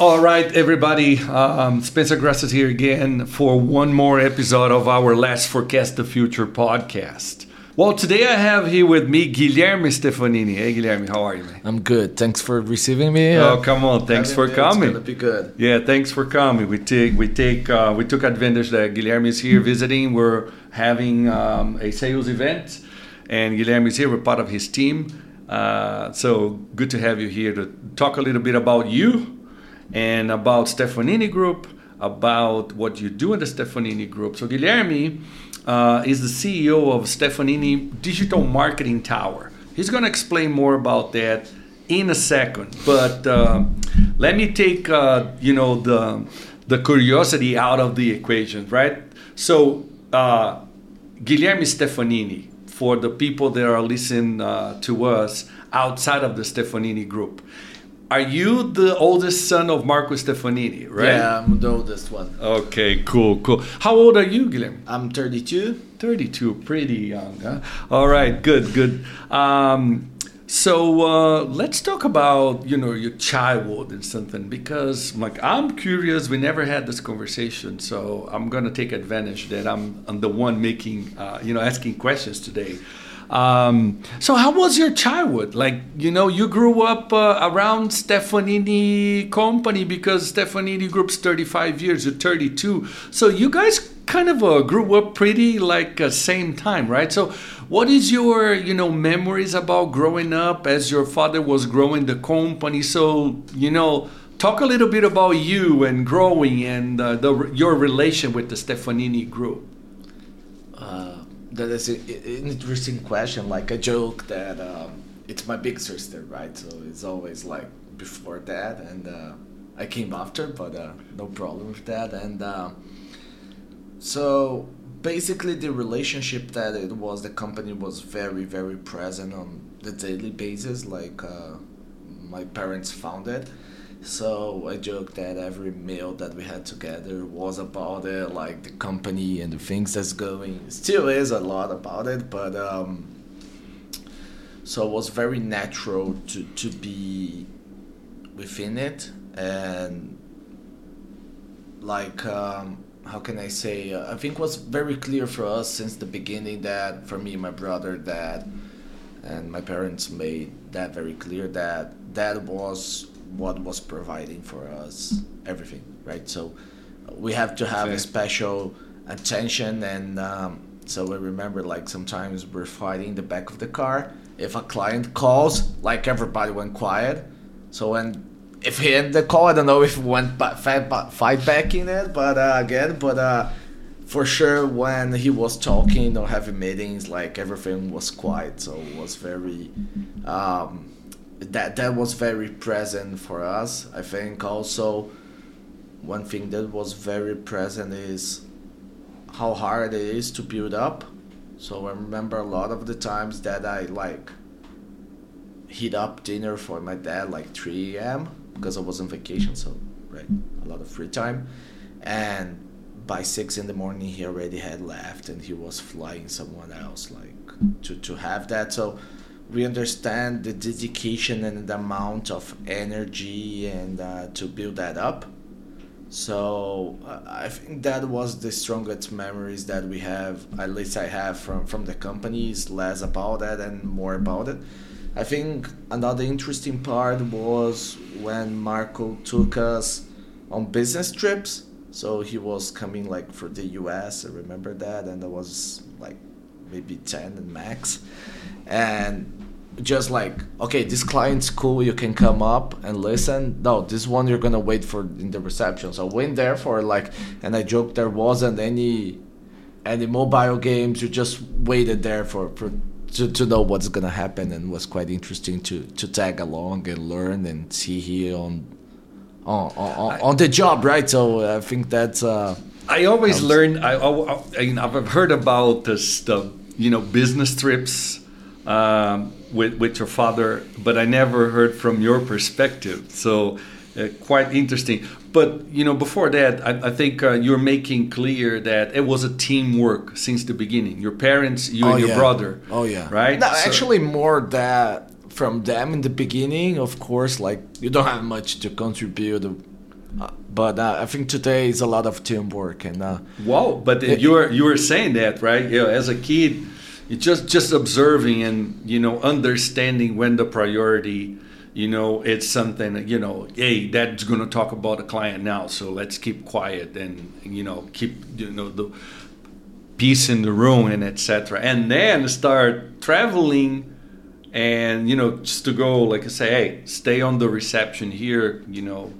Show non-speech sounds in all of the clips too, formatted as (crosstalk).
All right, everybody. Um, Spencer Gracias here again for one more episode of our Let's Forecast the Future podcast. Well, today I have here with me Guilherme Stefanini. Hey, Guilherme, how are you, man? I'm good. Thanks for receiving me. Oh, come on! Thanks for coming. It's gonna be good. Yeah, thanks for coming. We take we take uh, we took advantage that Guilherme is here visiting. We're having um, a sales event, and Guilherme is here. We're part of his team. Uh, so good to have you here to talk a little bit about you and about Stefanini Group, about what you do in the Stefanini Group. So Guilherme uh, is the CEO of Stefanini Digital Marketing Tower. He's going to explain more about that in a second, but uh, let me take uh, you know the the curiosity out of the equation, right? So uh, Guilherme Stefanini, for the people that are listening uh, to us outside of the Stefanini Group are you the oldest son of Marco Stefanini, right? Yeah, I'm the oldest one. Okay, cool, cool. How old are you, Guilherme? I'm 32. 32, pretty young, huh? All right, good, good. Um, so uh, let's talk about you know your childhood and something because like I'm curious. We never had this conversation, so I'm gonna take advantage that I'm, I'm the one making uh, you know asking questions today. Um, so how was your childhood? Like, you know, you grew up uh, around Stefanini company because Stefanini Group's 35 years, you're 32. So you guys kind of uh, grew up pretty like uh, same time, right? So what is your, you know, memories about growing up as your father was growing the company? So, you know, talk a little bit about you and growing and uh, the, your relation with the Stefanini Group that is an interesting question. Like a joke that um, it's my big sister, right? So it's always like before that, and uh, I came after, but uh, no problem with that. And uh, so basically, the relationship that it was, the company was very, very present on the daily basis. Like uh, my parents founded so I joked that every meal that we had together was about it, like the company and the things that's going. Still is a lot about it, but um, so it was very natural to to be within it and like um, how can I say? I think was very clear for us since the beginning that for me, my brother, dad, and my parents made that very clear that that was what was providing for us everything, right? So we have to have a special attention and um, so we remember like sometimes we're fighting the back of the car. If a client calls, like everybody went quiet. So when if he ended the call, I don't know if we went fight, fight back in it, but uh, again, but uh, for sure when he was talking or having meetings, like everything was quiet. So it was very um, that that was very present for us. I think also one thing that was very present is how hard it is to build up. So I remember a lot of the times that I like heat up dinner for my dad like 3 a.m. because I was on vacation, so right, a lot of free time, and by six in the morning he already had left and he was flying someone else like to to have that. So we understand the dedication and the amount of energy and uh, to build that up. So uh, i think that was the strongest memories that we have at least i have from from the companies less about that and more about it. I think another interesting part was when marco took us on business trips. So he was coming like for the us i remember that and there was like maybe 10 and max. And just like okay this client's cool you can come up and listen. No this one you're gonna wait for in the reception. So I went there for like and i joked there wasn't any any mobile games. You just waited there for for to, to know what's gonna happen and was quite interesting to to tag along and learn and see here on on on, on the job right? So i think that's uh i always learn I, I, I i've heard about this the you know business trips um, with, with your father, but I never heard from your perspective. So uh, quite interesting. But you know, before that, I, I think uh, you're making clear that it was a teamwork since the beginning. Your parents, you oh, and your yeah. brother. Oh yeah. Right. No, so, actually, more that from them in the beginning. Of course, like you don't have much to contribute Uh, but uh, I think today is a lot of teamwork and. Uh, wow! But you were you were saying that right? You know, as a kid, you just just observing and you know understanding when the priority you know it's something you know hey that's going to talk about a client now so let's keep quiet and you know keep you know the peace in the room and etc and then start traveling and you know just to go like i say hey stay on the reception here you know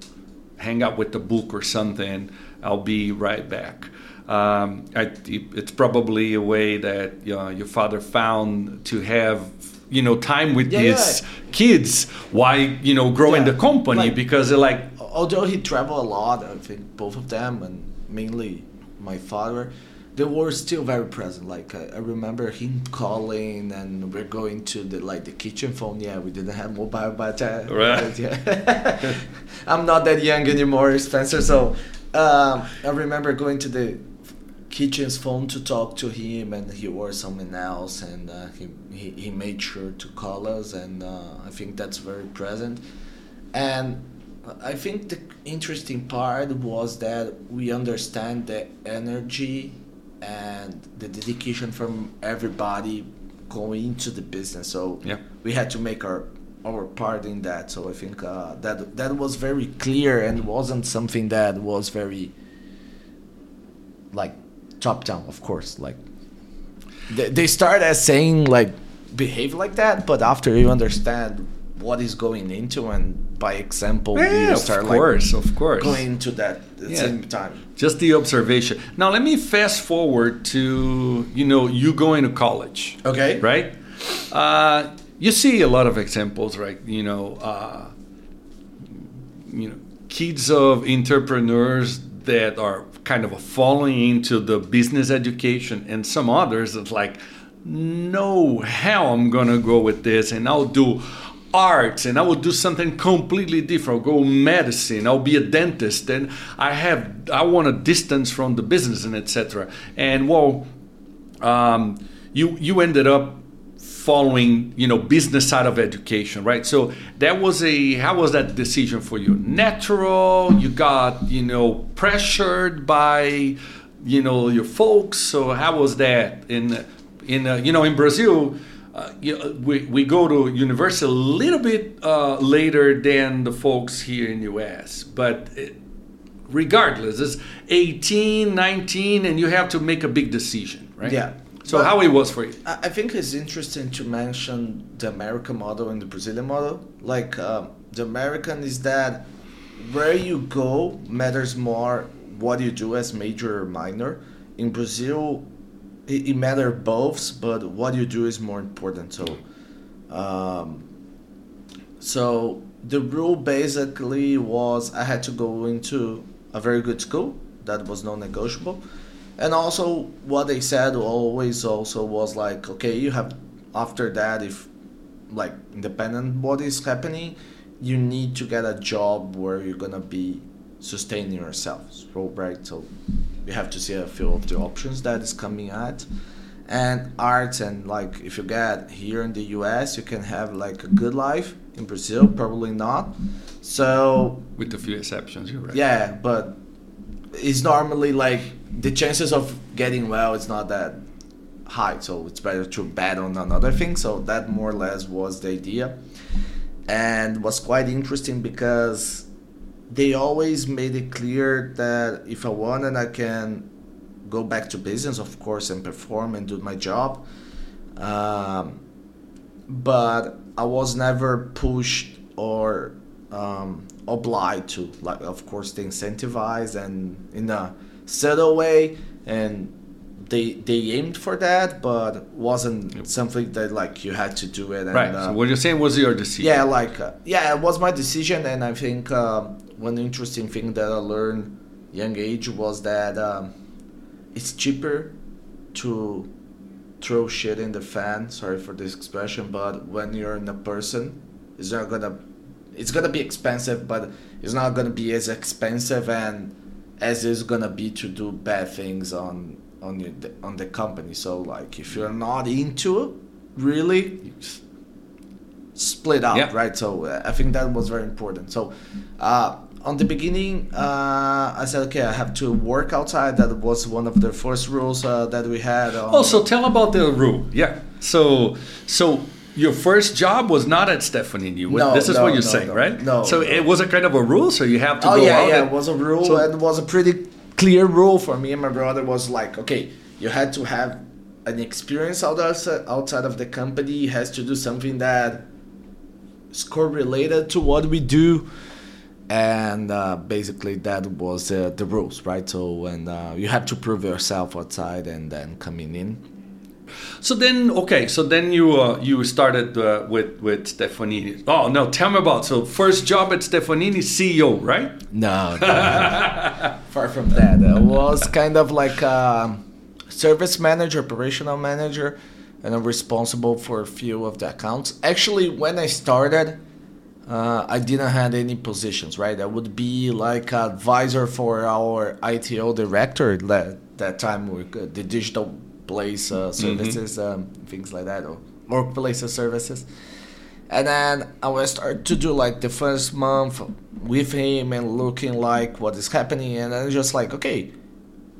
hang out with the book or something i'll be right back um, I, it's probably a way that uh, your father found to have you know time with yeah, his yeah. kids why you know growing yeah. the company like, because like although he traveled a lot i think both of them and mainly my father they were still very present like I, I, remember him calling and we're going to the like the kitchen phone yeah we didn't have mobile but uh, right. yeah (laughs) i'm not that young anymore spencer so um, i remember going to the kitchen's phone to talk to him and he or someone else and uh, he, he, he made sure to call us and uh, i think that's very present. And i think the interesting part was that we understand the energy and the dedication from everybody going into the business. So yeah. we had to make our our part in that. So i think uh, that that was very clear and wasn't something that was very like top down, of course. Like they, they start as saying like behave like that, but after you understand what is going into and by example yeah, you start of course, like of course going to that at yeah. same time. Just the observation. Now let me fast forward to you know you going to college. Okay. Right. Uh, you see a lot of examples, right? You know, uh, you know, kids of entrepreneurs that are kind of falling into the business education and some others it's like no how i'm gonna go with this and i'll do arts and i will do something completely different. I'll go medicine i'll be a dentist and i have i want a distance from the business and etc and well um, you you ended up following you know business side of education right? So that was a how was that decision for you? Natural? You got you know pressured by you know your folks? So how was that in in uh, you know in brazil uh, you we, we go to university a little bit uh, later than the folks here in us but it, regardless it's 18 19 and you have to make a big decision right? Yeah so but how it was for you? I think it's interesting to mention the American model and the Brazilian model. Like um, the American is that where you go matters more what you do as major or minor. In Brazil, it, it matters both, but what you do is more important. So, um, so the rule basically was I had to go into a very good school that was non-negotiable and also what they said always also was like okay you have after that if like independent what is happening you need to get a job where you're gonna be sustaining yourself. So right so you have to see a few of the options that is coming at and arts and like if you get here in the us you can have like a good life in brazil probably not. So with a few exceptions you're right. Yeah but it's normally like the chances of getting well it's not that high so it's better to bet on another thing. So that more or less was the idea. And was quite interesting because they always made it clear that if i want and i can go back to business of course and perform and do my job. Um, but i was never pushed or um, obliged to like of course they incentivize and in a subtle way and they they aimed for that but wasn't yep. something that like you had to do it and, right uh, so what you're saying was your decision yeah like uh, yeah it was my decision and i think uh, one interesting thing that i learned young age was that um, it's cheaper to throw shit in the fan sorry for this expression but when you're in a person it's not gonna it's gonna be expensive but it's not gonna be as expensive and as it's gonna be to do bad things on on your on the company. So like if you're not into it, really split up, yeah. right? So uh, I think that was very important. So uh, on the beginning, uh, I said, okay, I have to work outside. That was one of the first rules uh, that we had. oh, so tell about the rule. Yeah. So, so your first job was not at Stefanini. No, this is no, what you're no, saying, right? no, So it was a kind of a rule. So you have to Oh go yeah, out. yeah. It was a rule, So- and it was a pretty clear rule for me and my brother. Was like, okay, you had to have an experience outside outside of the company. It has to do something that is correlated to what we do, and uh, basically that was uh, the rules, right? So and uh, you have to prove yourself outside and then coming in. So then, okay, so then you uh, you started uh, with with Stefanini. Oh no, tell me about so first job at Stefanini, CEO, right? No, no. (laughs) far from that. I was kind of like a service manager, operational manager, and I'm responsible for a few of the accounts. Actually, when I started, uh, I didn't have any positions, right? I would be like advisor for our ITO director that that time the digital place uh, services, um, things like that, or workplace services. And then I will start to do like the first month with him and looking like what is happening, and then just like okay,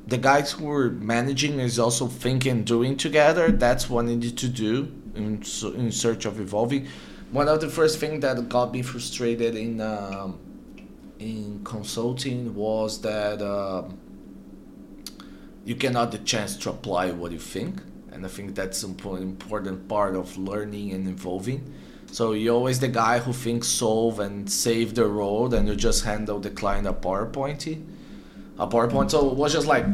the guys who were managing is also thinking, doing together. That's what I need to do in in search of evolving. One of the first things that got me frustrated in um, in consulting was that um, you cannot the chance to apply what you think, and I think that's an important part of learning and evolving. So you're always the guy who thinks solve and save the road, and you just handle the client a PowerPoint, a PowerPoint. So it was just like,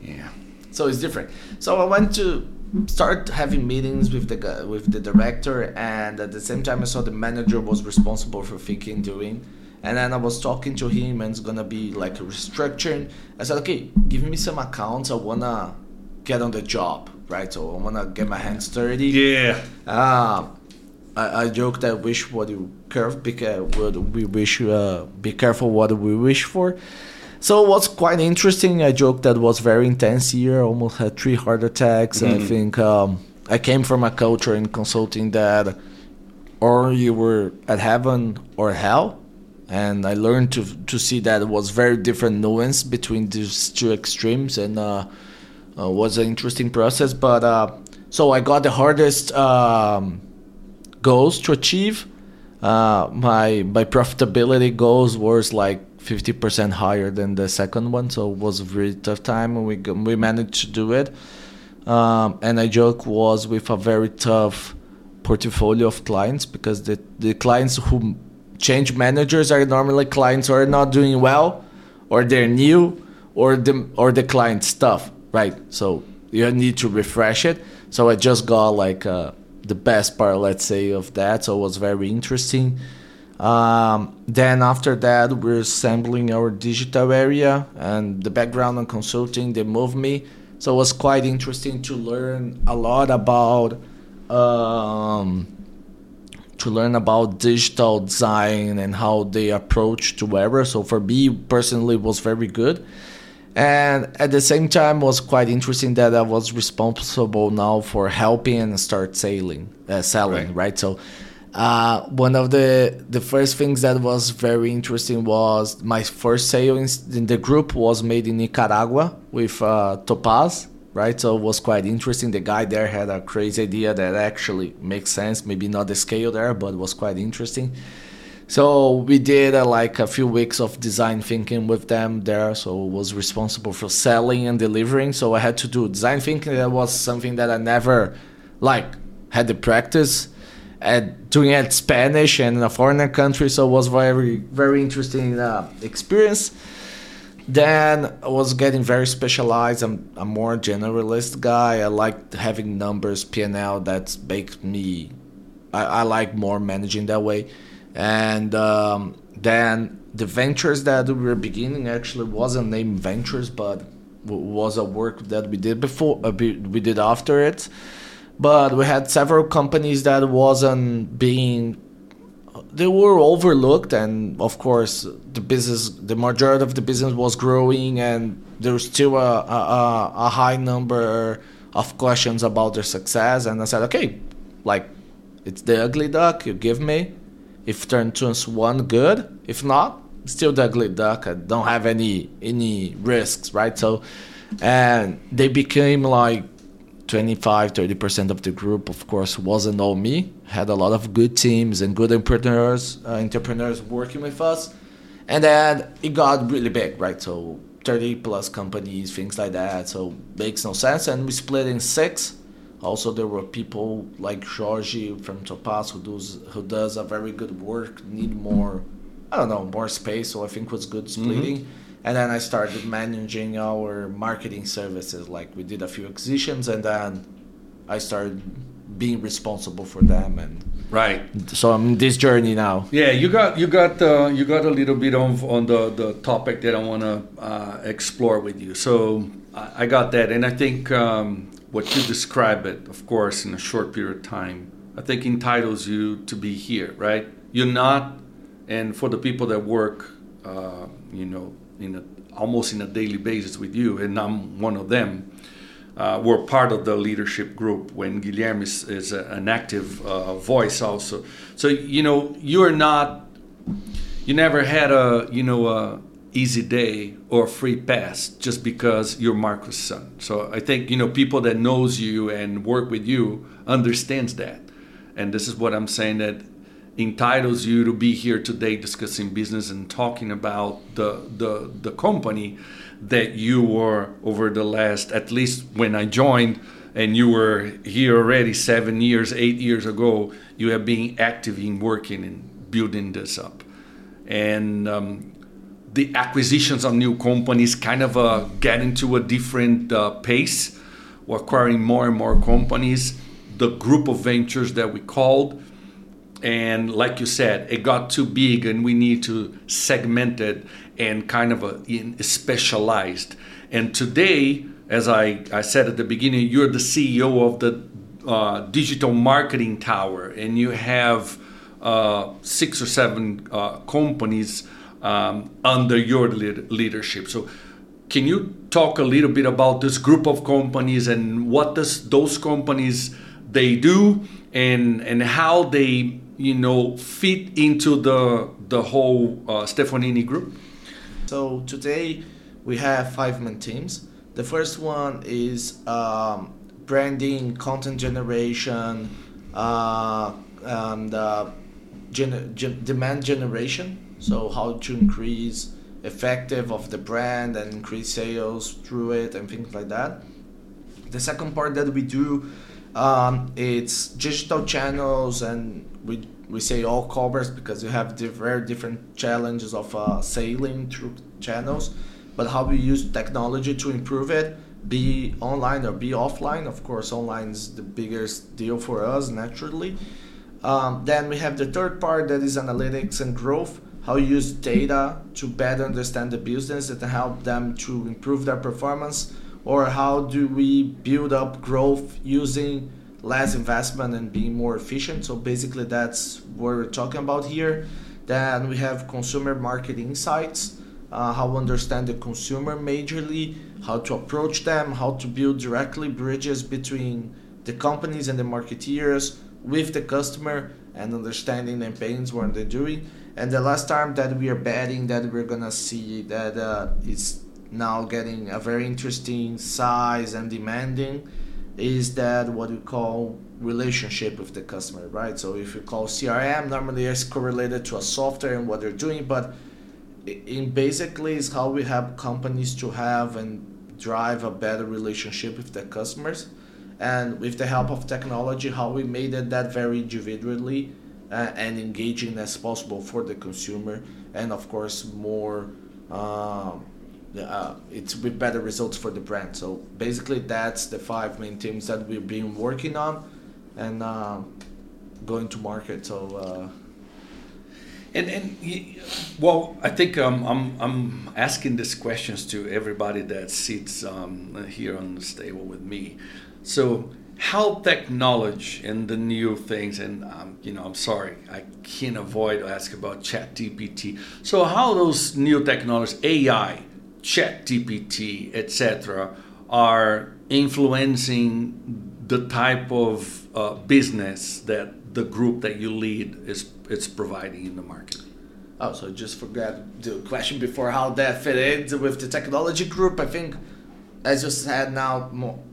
yeah. So it's different. So I went to start having meetings with the with the director, and at the same time I saw the manager was responsible for thinking, doing. And then I was talking to him, and it's gonna be like restructuring. I said, okay, give me some accounts. I wanna get on the job, right? So I wanna get my hands dirty. Yeah. Uh, I, I joke that wish what you curve because what we wish uh, be careful what we wish for. So it was quite interesting. I joke that was very intense year. Almost had three heart attacks. I think um, I came from a culture in consulting that or you were at heaven or hell, and I learned to to see that it was very different nuance between these two extremes, and uh, uh, was an interesting process. But uh, so I got the hardest um, goals to achieve. Uh, my my profitability goals was like 50% higher than the second one, so it was a very tough time, and we we managed to do it. Um, and I joke was with a very tough portfolio of clients because the the clients who change managers are normally clients who are not doing well, or they're new, or the or the client stuff, right? So you need to refresh it. So I just got like uh, the best part, let's say, of that. So it was very interesting. Um, then after that, we're assembling our digital area and the background on consulting. They moved me, so it was quite interesting to learn a lot about um, to learn about digital design and how they approach to Weber. So for me personally, it was very good. And at the same time, was quite interesting that I was responsible now for helping and start selling, uh, selling, Right. right? So uh, one of the the first things that was very interesting was my first sale in, in the group was made in Nicaragua with uh, Topaz, right? So it was quite interesting. The guy there had a crazy idea that actually makes sense. Maybe not the scale there, but was quite interesting. So we did uh, like a few weeks of design thinking with them there. So was responsible for selling and delivering. So I had to do design thinking. That was something that I never like had the practice at doing it Spanish and in a foreign country. So it was very very interesting uh, experience. Then I was getting very specialized. I'm a more generalist guy. I like having numbers, P&L. That makes me. I, I like more managing that way. And um, then the ventures that we were beginning actually wasn't named ventures, but was a work that we did before. Uh, we we did after it. But we had several companies that wasn't being they were overlooked and of course the business the majority of the business was growing and there was still a, a, a high number of questions about their success and i said okay like it's the ugly duck you give me if turn us one good if not still the ugly duck. I don't have any any risks, right? So, and they became like 25 30% of the group of course wasn't all me. Had a lot of good teams and good entrepreneurs uh, entrepreneurs working with us. And then it got really big right? So 30 plus companies things like that. So makes no sense. And we split in six. Also there were people like Georgie from Topaz who does who does a very good work need more I don't know more space. So I think was good splitting. Mm-hmm and then I started managing our marketing services. Like we did a few acquisitions, and then I started being responsible for them and right. So i'm in this journey now. Yeah you got you got uh, you got a little bit of on the the topic that i want to uh, explore with you. So I, I, got that. And i think um, what you describe it of course in a short period of time i think entitles you to be here right? You're not and for the people that work uh, you know in a, almost in a daily basis with you, and I'm one of them. Uh, we're part of the leadership group when Guilherme is, is a, an active uh, voice also. So you know you're not, you never had a you know a easy day or free pass just because you're Marcos' son. So I think you know people that knows you and work with you understands that, and this is what I'm saying that entitles you to be here today discussing business and talking about the the, the company that you were over the last at least when I joined and you were here already seven years eight years ago you have been active in working and building this up. And um, the acquisitions of new companies kind of uh, get into a different uh, pace. We're acquiring more and more companies. The group of ventures that we called and like you said it got too big and we need to segment it and kind of a, specialized. And today as I, I said at the beginning you're the ceo of the uh, digital marketing tower. And you have uh, six or seven uh, companies um, under your leadership. So can you talk a little bit about this group of companies and what does those companies they do and and how they you know fit into the the whole uh, Stefanini group? So today we have five main teams. The first one is um, branding, content generation, uh, and uh, gen- gen- demand generation. So how to increase effective of the brand and increase sales through it and things like that. The second part that we do um, it's digital channels, and we we say all covers because you have the very different challenges of uh, sailing through channels, but how we use technology to improve it, be online or be offline. Of course, online is the biggest deal for us naturally. Um, then we have the third part that is analytics and growth. How you use data to better understand the business and help them to improve their performance or how do we build up growth using less investment and being more efficient? So basically that's what we're talking about here. Then we have consumer market insights uh, how to understand the consumer majorly how to approach them how to build directly bridges between the companies and the marketeers with the customer and understanding their pains what they're doing. And the last time that we are betting that we're gonna see that uh, now getting a very interesting size and demanding is that what we call relationship with the customer, right? So if you call CRM, normally it's correlated to a software and what they're doing, but in basically is how we have companies to have and drive a better relationship with their customers. And with the help of technology, how we made it that very individually uh, and engaging as possible for the consumer, and of course more um, uh, it's with better results for the brand. So basically, that's the five main teams that we've been working on and uh, going to market. So. Uh, and and well, I think um, I'm I'm asking these questions to everybody that sits um, here on the table with me. So how technology and the new things and um, you know i'm sorry i can't avoid ask about chat gpt so how those new technologies ai ChatGPT, etc., are influencing the type of uh, business that the group that you lead is it's providing in the market? Oh, so just forgot the question before how that fit in with the technology group. I think, as you said, now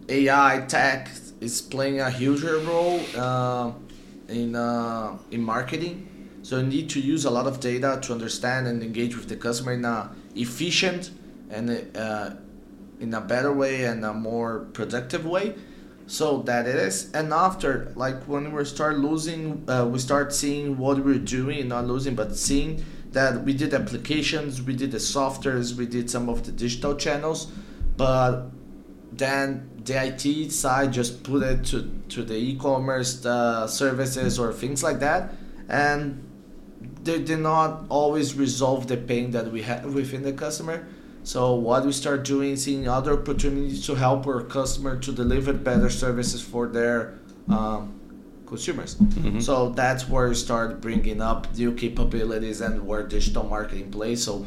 AI tech is playing a huge role uh, in uh, in marketing. So you need to use a lot of data to understand and engage with the customer in a efficient and uh, in a better way and a more productive way. So that it is. And after, like when we start losing, uh, we start seeing what we're doing, not losing, but seeing that we did applications, we did the softwares, we did some of the digital channels, but then the IT side just put it to, to the e-commerce uh, services or things like that, and they did not always resolve the pain that we had within the customer. So what we start doing is seeing other opportunities to help our customer to deliver better services for their um, consumers. Mm-hmm. So that's where we start bringing up new capabilities and where digital marketing plays. So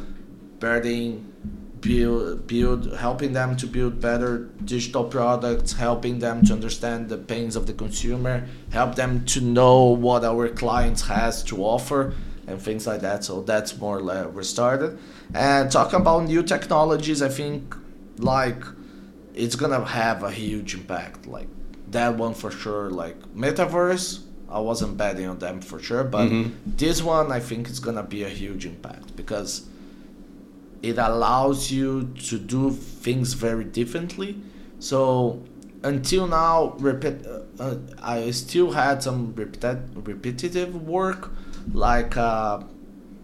building, build, build, helping them to build better digital products, helping them to understand the pains of the consumer, help them to know what our clients has to offer and things like that. So that's more like we started. And talking about new technologies, I think like it's gonna have a huge impact. Like that one for sure. Like metaverse, I wasn't betting on them for sure, but mm-hmm. this one I think is gonna be a huge impact because it allows you to do things very differently. So until now, repeat, uh, uh, I still had some repeti- repetitive work like uh,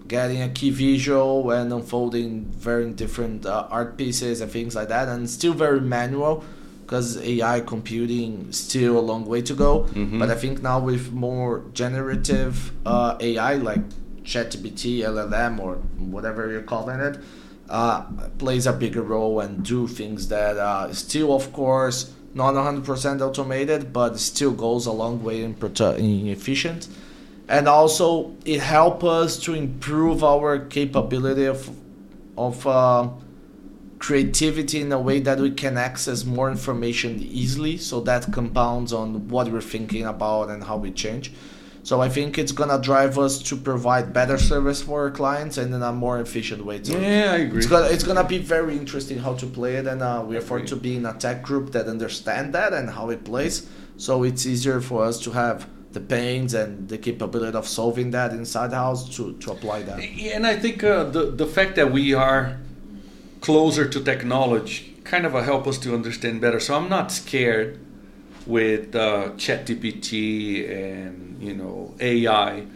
getting a key visual and unfolding very different uh, art pieces and things like that, and still very manual because AI computing still a long way to go. Mm-hmm. But I think now with more generative uh, AI like ChatGPT, LLM, or whatever you're calling it, uh, plays a bigger role and do things that uh, still, of course, not 100% automated, but still goes a long way in, prote- in efficient and also it helps us to improve our capability of of uh, creativity in a way that we can access more information easily. So that compounds on what we're thinking about and how we change. So i think it's gonna drive us to provide better service for our clients and in a more efficient way too. yeah i agree. It's gonna, it's gonna be very interesting how to play it and uh, we're fortunate to be in a tech group that understand that and how it plays. So it's easier for us to have the pains and the capability of solving that inside house to, to apply that. And I think uh, the, the fact that we are closer to technology kind of help us to understand better. So I'm not scared with uh, ChatGPT and you know AI.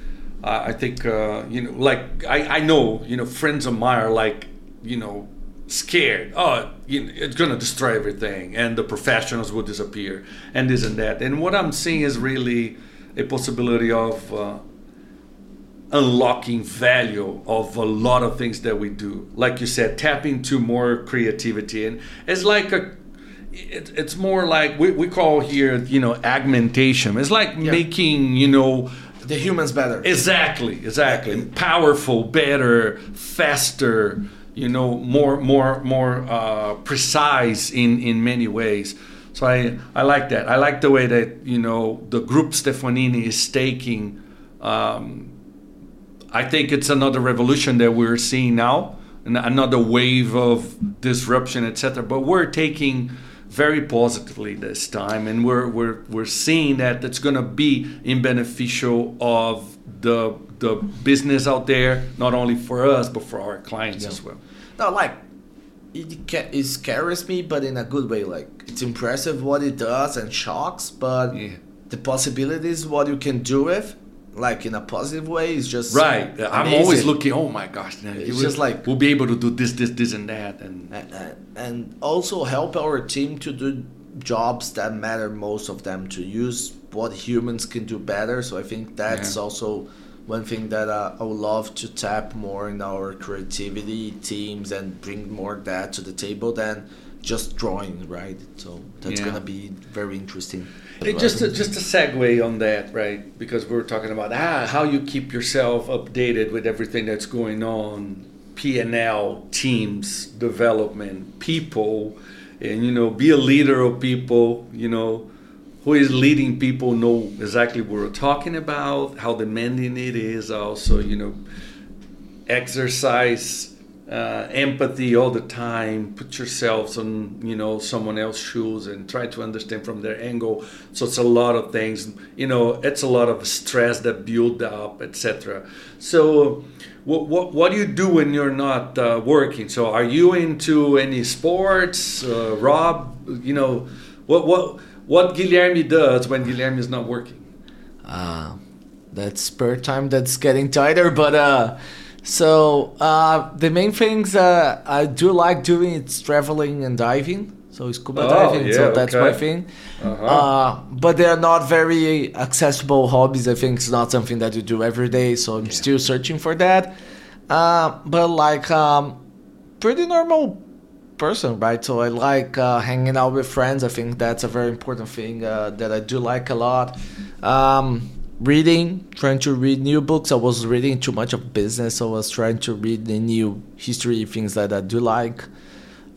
I think uh, you know, like I, I know you know friends of mine are like you know scared. Oh, you know, it's gonna destroy everything, and the professionals will disappear, and this and that. And what I'm seeing is really a possibility of uh, unlocking value of a lot of things that we do. Like you said, tap into more creativity, and it's like a it, it's more like we, we call here you know augmentation. It's like yeah. making you know the humans better. Exactly, exactly. Powerful, better, faster. You know, more more more uh, precise in in many ways. So I, I like that. I like the way that you know the group Stefanini is taking. Um, I think it's another revolution that we're seeing now, another wave of disruption, etc. But we're taking very positively this time, and we're we're we're seeing that it's going to be in beneficial of the the business out there, not only for us but for our clients yeah. as well. No, like it, it scares me, but in a good way. Like it's impressive what it does and shocks, but yeah. the possibilities what you can do with, like in a positive way, is just right. Amazing. I'm always looking. Oh my gosh! It's just like we'll be able to do this, this, this, and that, and and, and also help our team to do jobs that matter most of them to use what humans can do better. So I think that's yeah. also one thing that uh, I would love to tap more in our creativity teams and bring more that to the table than just drawing, right? So that's yeah. gonna be very interesting. It, just a, just a segue on that, right? Because we are talking about ah, how you keep yourself updated with everything that's going on, P and L, teams, development, people, and you know, be a leader of people. You know, who is leading people know exactly what we're talking about, how demanding it is. Also, you know, exercise uh, empathy all the time put yourselves on you know someone else's shoes and try to understand from their angle. So it's a lot of things you know it's a lot of stress that build up etc so what, what, what do you do when you're not uh, working? So are you into any sports uh, rob? You know what what what guilherme does when guilherme is not working uh, that spare time that's getting tighter but uh so uh, the main things uh, I do like doing is traveling and diving. So scuba oh, diving, yeah, so that's okay. my thing. Uh-huh. Uh, but they are not very accessible hobbies. I think it's not something that you do every day. So I'm yeah. still searching for that. Uh, but like um, pretty normal person, right? So I like uh, hanging out with friends. I think that's a very important thing uh, that I do like a lot. Um, reading, trying to read new books. I was reading too much of business. So I was trying to read the new history things that I do like.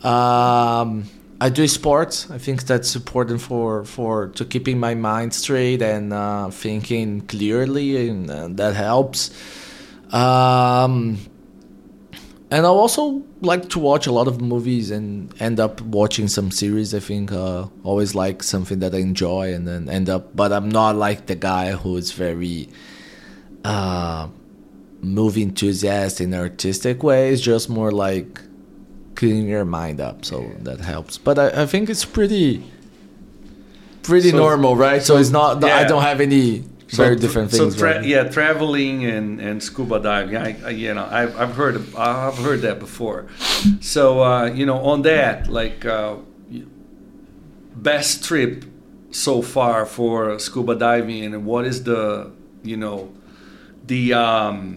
Um, I do sports. I think that's important for for to keeping my mind straight and uh, thinking clearly, and uh, that helps. Um, and I also like to watch a lot of movies and end up watching some series. I think uh, always like something that I enjoy and then end up. But I'm not like the guy who is very uh, movie enthusiast in artistic ways. Just more like cleaning your mind up, so that helps. But I, I think it's pretty pretty so, normal, right? So, so it's not. Yeah. I don't have any so very different things. So tra- yeah, traveling and, and scuba diving. I, I, you know I've, I've heard I've heard that before. So uh, you know on that like uh, best trip so far for scuba diving and what is the you know the um,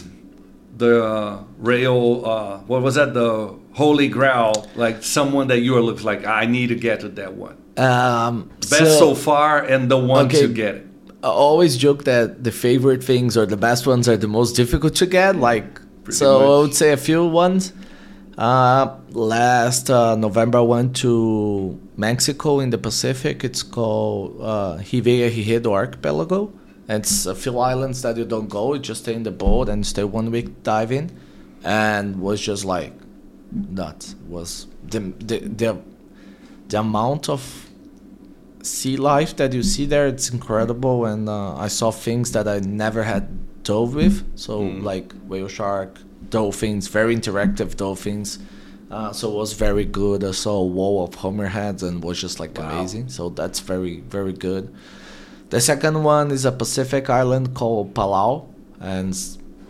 the uh, rail uh, what was that the holy grail like someone that you are looks like I need to get to that one. Um, best so, so far and the one okay. to get it. I always joke that the favorite things or the best ones are the most difficult to get. Like, Pretty so much. I would say a few ones. Uh, last uh, November, I went to Mexico in the Pacific. It's called uh, Gigedo Archipelago. It's a few islands that you don't go. You just stay in the boat and stay one week diving, and was just like nuts. Was the the the, the amount of sea life that you see there it's incredible. And uh, i saw things that i never had dove with. So mm. like whale shark dolphins very interactive dolphins. Uh, so it was very good. I saw a wall of hammerheads and was just like wow. amazing. So that's very very good. The second one is a pacific island called palau. And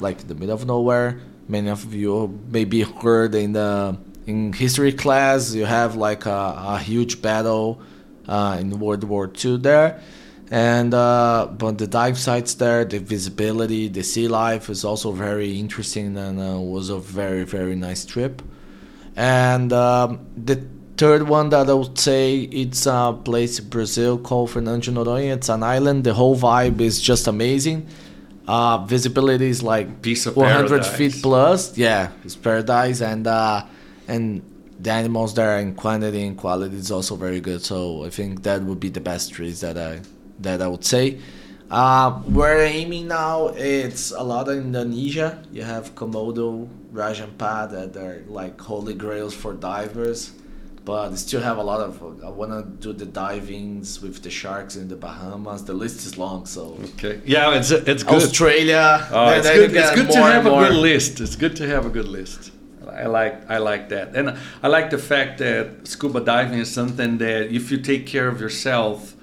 like in the middle of nowhere. Many of you maybe heard in the in history class you have like a, a huge battle uh, in World War II there. And uh, but the dive sites there, the visibility, the sea life is also very interesting and uh, was a very very nice trip. And um, the third one that I would say it's a place in Brazil called Fernando de Noronha. It's an island. The whole vibe is just amazing. Uh, visibility is like Piece of 100 paradise. feet plus. Yeah, it's paradise, and uh, and the animals there in quantity and quality is also very good. So I think that would be the best trees that I that I would say. Uh, we're aiming now. It's a lot of Indonesia. You have Komodo, Raja Ampat that are like holy grails for divers, but I still have a lot of. I want to do the divings with the sharks in the Bahamas. The list is long, so okay. Yeah, it's it's good. Australia. Oh, it's good. It's good to have a good list. It's good to have a good list. I like I like that, and I like the fact that scuba diving is something that if you take care of yourself,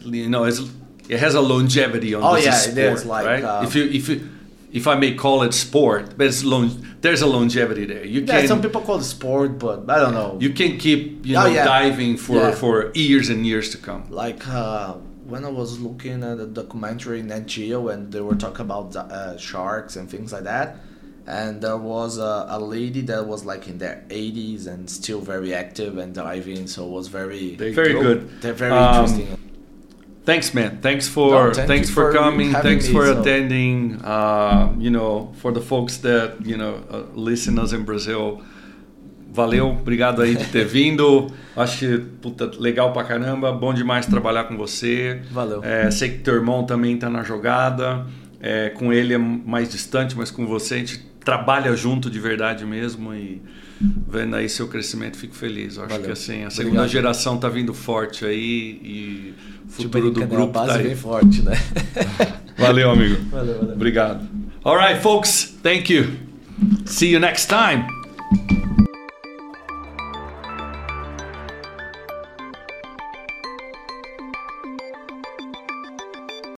you know, it has a longevity on oh, this yeah, sport, it is like, right? Um, if you if you if I may call it sport, but it's long, there's a longevity there. You yeah, can, some people call it sport, but I don't know. You can keep you oh, know yeah. diving for yeah. for years and years to come. Like uh, when I was looking at a documentary in Nat Geo and they were talking about uh, sharks and things like that and there was a, a, lady that was like in their 80s and still very active and diving so it was very very good. They're very um, interesting. thanks man. Thanks for no, thank thanks for, for, coming. thanks me, for so. attending uh, you know for the folks that you know uh, listen us in brazil. Valeu obrigado aí de ter (laughs) vindo. Acho que puta, legal pra caramba. Bom demais trabalhar com você. Valeu. É, sei que teu irmão também tá na jogada. É, com ele é mais distante mas com você a gente trabalha junto de verdade mesmo e vendo aí seu crescimento, fico feliz. Eu acho Valeu. que assim, a segunda Obrigado. geração tá vindo forte aí e o futuro do grupo base tá aí. forte, né? (laughs) Valeu, amigo. valeu, valeu. Obrigado. All right, folks. Thank you. See you next time.